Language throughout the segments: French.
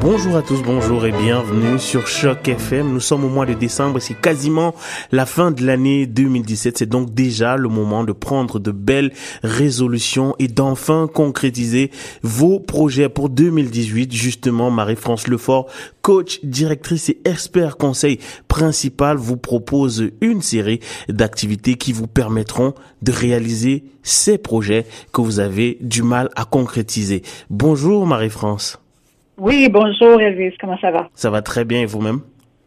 Bonjour à tous, bonjour et bienvenue sur Choc FM. Nous sommes au mois de décembre et c'est quasiment la fin de l'année 2017. C'est donc déjà le moment de prendre de belles résolutions et d'enfin concrétiser vos projets pour 2018. Justement, Marie-France Lefort, coach, directrice et expert conseil principal, vous propose une série d'activités qui vous permettront de réaliser ces projets que vous avez du mal à concrétiser. Bonjour Marie-France. Oui, bonjour Elvis, comment ça va? Ça va très bien et vous-même?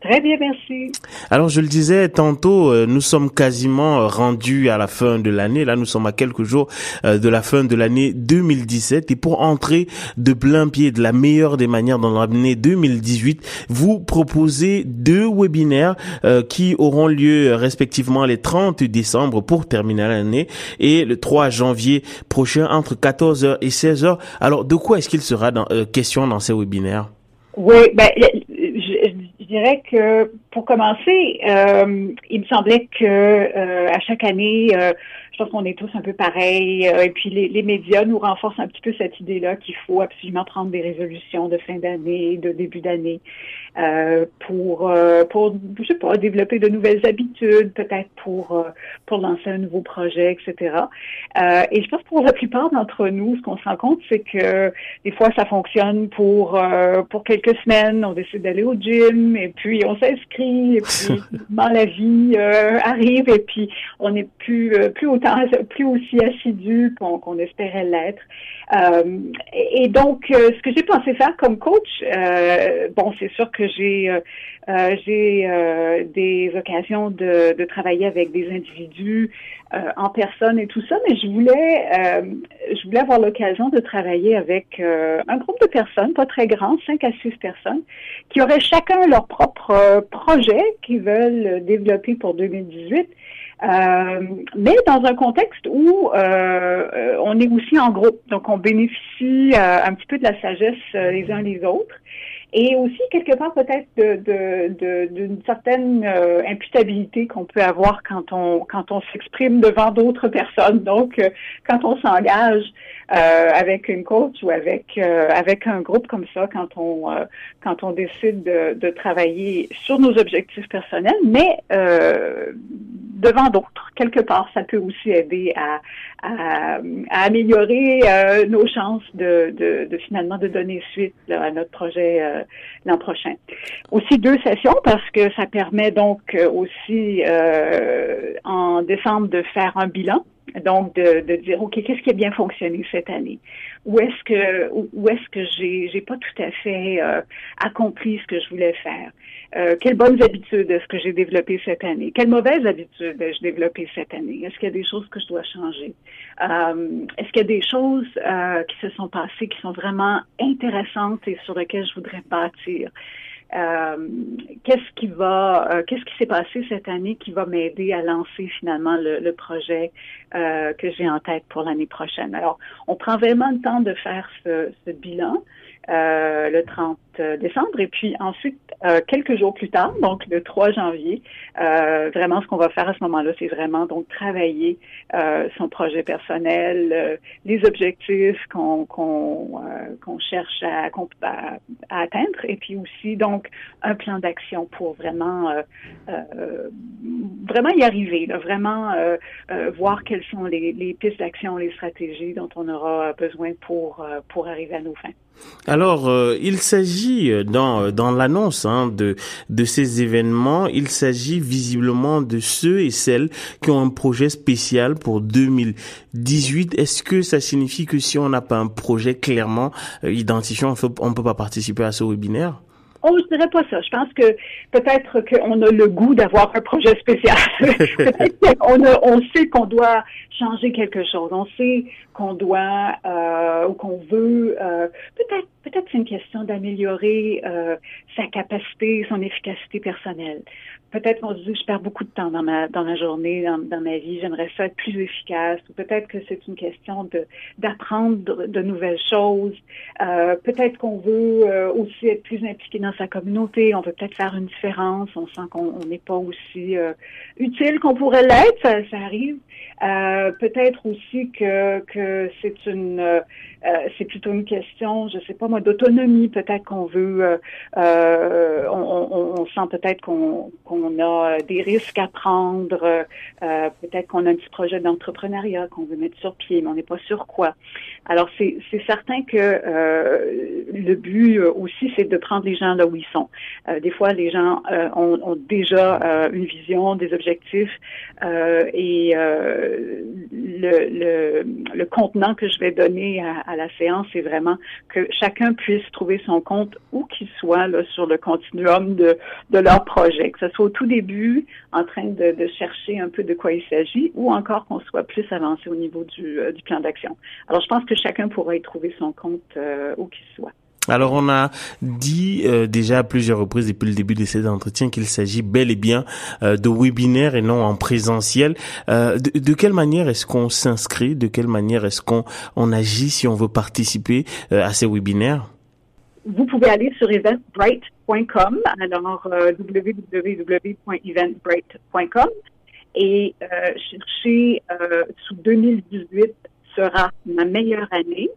Très bien, merci. Alors, je le disais tantôt, euh, nous sommes quasiment euh, rendus à la fin de l'année. Là, nous sommes à quelques jours euh, de la fin de l'année 2017. Et pour entrer de plein pied de la meilleure des manières dans l'année 2018, vous proposez deux webinaires qui auront lieu respectivement les 30 décembre pour terminer l'année et le 3 janvier prochain entre 14h et 16h. Alors, de quoi est-ce qu'il sera dans, question dans ces webinaires? Oui, ben, dirais que pour commencer, euh, il me semblait que euh, à chaque année, euh, je pense qu'on est tous un peu pareils. et puis les, médias nous renforcent un petit peu cette idée-là qu'il faut absolument prendre des résolutions de fin d'année, de début d'année. Pour pour je développer de nouvelles habitudes, peut-être pour pour lancer un nouveau projet, etc. et je pense que pour la plupart d'entre nous, ce qu'on se rend compte, c'est que des fois ça fonctionne pour pour quelques semaines, on décide d'aller au gym et puis on s'inscrit et puis dans la vie arrive et puis on n'est plus plus autant plus aussi assidu qu'on espérait l'être. Euh, et donc, euh, ce que j'ai pensé faire comme coach, euh, bon, c'est sûr que j'ai j'ai des occasions de, de, travailler avec des individus en personne et tout ça, mais je voulais je voulais avoir l'occasion de travailler avec un groupe de personnes, pas très grand, cinq à six personnes, qui auraient chacun leur propre projet qu'ils veulent développer pour 2018 euh, mais dans un contexte où euh, euh, on est aussi en groupe, donc on bénéficie un petit peu de la sagesse les uns les autres et aussi quelque part peut-être de, d'une certaine imputabilité qu'on peut avoir quand on quand on s'exprime devant d'autres personnes. Donc, quand on s'engage avec une coach ou avec avec un groupe comme ça, quand on quand on décide de, de travailler sur nos objectifs personnels, mais devant d'autres. Quelque part, ça peut aussi aider à, améliorer euh, nos chances de, de, de, finalement de donner suite à notre projet euh, l'an prochain. Aussi deux sessions parce que ça permet donc euh, aussi en décembre de faire un bilan donc, de, de dire, OK, qu'est-ce qui a bien fonctionné cette année? Où est-ce que où est-ce que j'ai j'ai pas tout à fait euh, accompli ce que je voulais faire? Euh, quelles bonnes habitudes est-ce que j'ai développées cette année? Quelles mauvaises habitudes ai-je développées cette année? Est-ce qu'il y a des choses que je dois changer? Euh, est-ce qu'il y a des choses euh, qui se sont passées qui sont vraiment intéressantes et sur lesquelles je voudrais bâtir? Euh, qu'est-ce qui va, euh, qu'est-ce qui s'est passé cette année qui va m'aider à lancer finalement le, projet euh, que j'ai en tête pour l'année prochaine? Alors, on prend vraiment le temps de faire ce, bilan. Le 30 décembre. Et puis ensuite, euh, quelques jours plus tard, donc le 3 janvier, euh, vraiment ce qu'on va faire à ce moment-là, c'est vraiment donc travailler son projet personnel, les objectifs qu'on qu'on qu'on cherche à, à, à, atteindre, et puis aussi donc un plan d'action pour vraiment vraiment y arriver, là, vraiment voir quelles sont les, les pistes d'action, les stratégies dont on aura besoin pour pour arriver à nos fins. Alors, euh, il s'agit euh, dans dans l'annonce hein, de de ces événements, il s'agit visiblement de ceux et celles qui ont un projet spécial pour 2018. Est-ce que ça signifie que si on n'a pas un projet clairement euh, identifié, on ne peut pas participer à ce webinaire? Oh, je dirais pas ça. Je pense que peut-être qu'on a le goût d'avoir un projet spécial. on, on sait qu'on doit changer quelque chose. On sait qu'on doit euh, ou qu'on veut. Euh, peut-être, peut-être c'est une question d'améliorer euh, sa capacité, son efficacité personnelle. Peut-être qu'on se dit je perds beaucoup de temps dans ma dans ma journée, dans, dans ma vie, j'aimerais ça être plus efficace. Ou peut-être que c'est une question de d'apprendre de, nouvelles choses. Euh, peut-être qu'on veut euh, aussi être plus impliqué dans sa communauté. On veut peut-être faire une différence. On sent qu'on n'est pas aussi euh, utile qu'on pourrait l'être. Ça, ça, arrive. Euh, peut-être aussi que que c'est une c'est plutôt une question, je sais pas moi, d'autonomie. Peut-être qu'on veut on, on, sent peut-être qu'on qu'on a des risques à prendre, euh, peut-être qu'on a un petit projet d'entrepreneuriat qu'on veut mettre sur pied, mais on n'est pas sûr quoi. Alors c'est certain que euh, le but euh, aussi c'est de prendre les gens là où ils sont. Euh, des fois les gens euh, ont, ont, déjà une vision, des objectifs et le, le, le, contenant que je vais donner à, à la séance c'est vraiment que chacun puisse trouver son compte où qu'il soit là, sur le continuum de, de leur projet, que soit tout début en train de, de chercher un peu de quoi il s'agit ou encore qu'on soit plus avancé au niveau du, du plan d'action. Alors je pense que chacun pourra y trouver son compte euh, où qu'il soit. Alors on a dit euh, déjà à plusieurs reprises depuis le début de cet entretien qu'il s'agit bel et bien euh, de webinaires et non en présentiel. de, quelle manière est-ce qu'on s'inscrit? De quelle manière est-ce qu'on on agit si on veut participer à ces webinaires? Vous pouvez aller sur alors www.eventbrite.com et chercher sous 2018 sera ma meilleure année.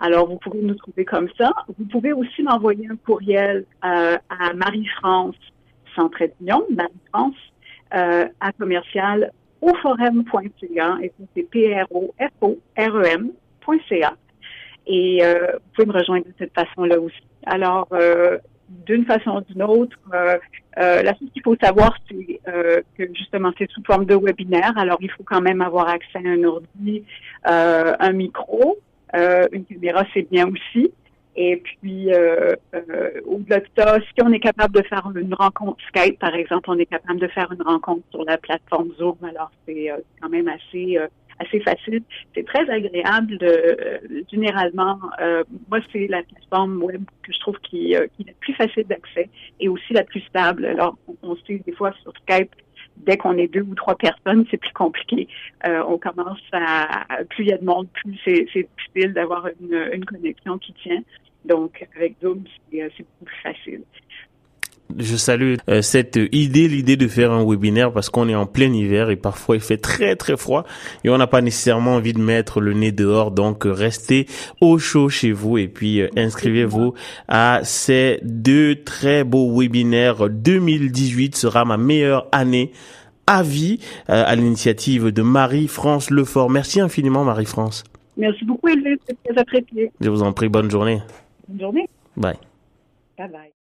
Alors, vous pouvez nous trouver comme ça. Vous pouvez aussi m'envoyer un courriel euh, à Marie-France, Centre d'Union, Marie-France, euh, à commercial au forum.ca et c'est P-R-O-F-O-R-E-M.ca. Et euh, vous pouvez me rejoindre de cette façon-là aussi. Alors, euh, d'une façon ou d'une autre, euh, euh, la chose qu'il faut savoir, c'est euh, que justement, c'est sous forme de webinaire. Alors, il faut quand même avoir accès à un ordi, un micro, une caméra, c'est bien aussi. Et puis, au-delà de ça, si on est capable de faire une rencontre Skype, par exemple, on est capable de faire une rencontre sur la plateforme Zoom. Alors, c'est quand même assez assez facile. C'est très agréable. Euh, généralement, euh, moi, c'est la plateforme web que je trouve qui, euh, qui est la plus facile d'accès et aussi la plus stable. Alors, on, sait des fois sur Skype, dès qu'on est deux ou trois personnes, c'est plus compliqué. on commence à plus il y a de monde, plus c'est difficile d'avoir une, une connexion qui tient. Donc, avec Zoom, c'est beaucoup plus facile je salue euh, cette idée, l'idée de faire un webinaire parce qu'on est en plein hiver et parfois il fait très très froid et on n'a pas nécessairement envie de mettre le nez dehors. Donc euh, restez au chaud chez vous et puis euh, inscrivez-vous à ces deux très beaux webinaires. 2018 sera ma meilleure année à vie à l'initiative de Marie-France Lefort. Merci infiniment Marie-France. Merci beaucoup Elvire, c'est très apprécié. Je vous en prie, bonne journée. Bonne journée. Bye. Bye bye.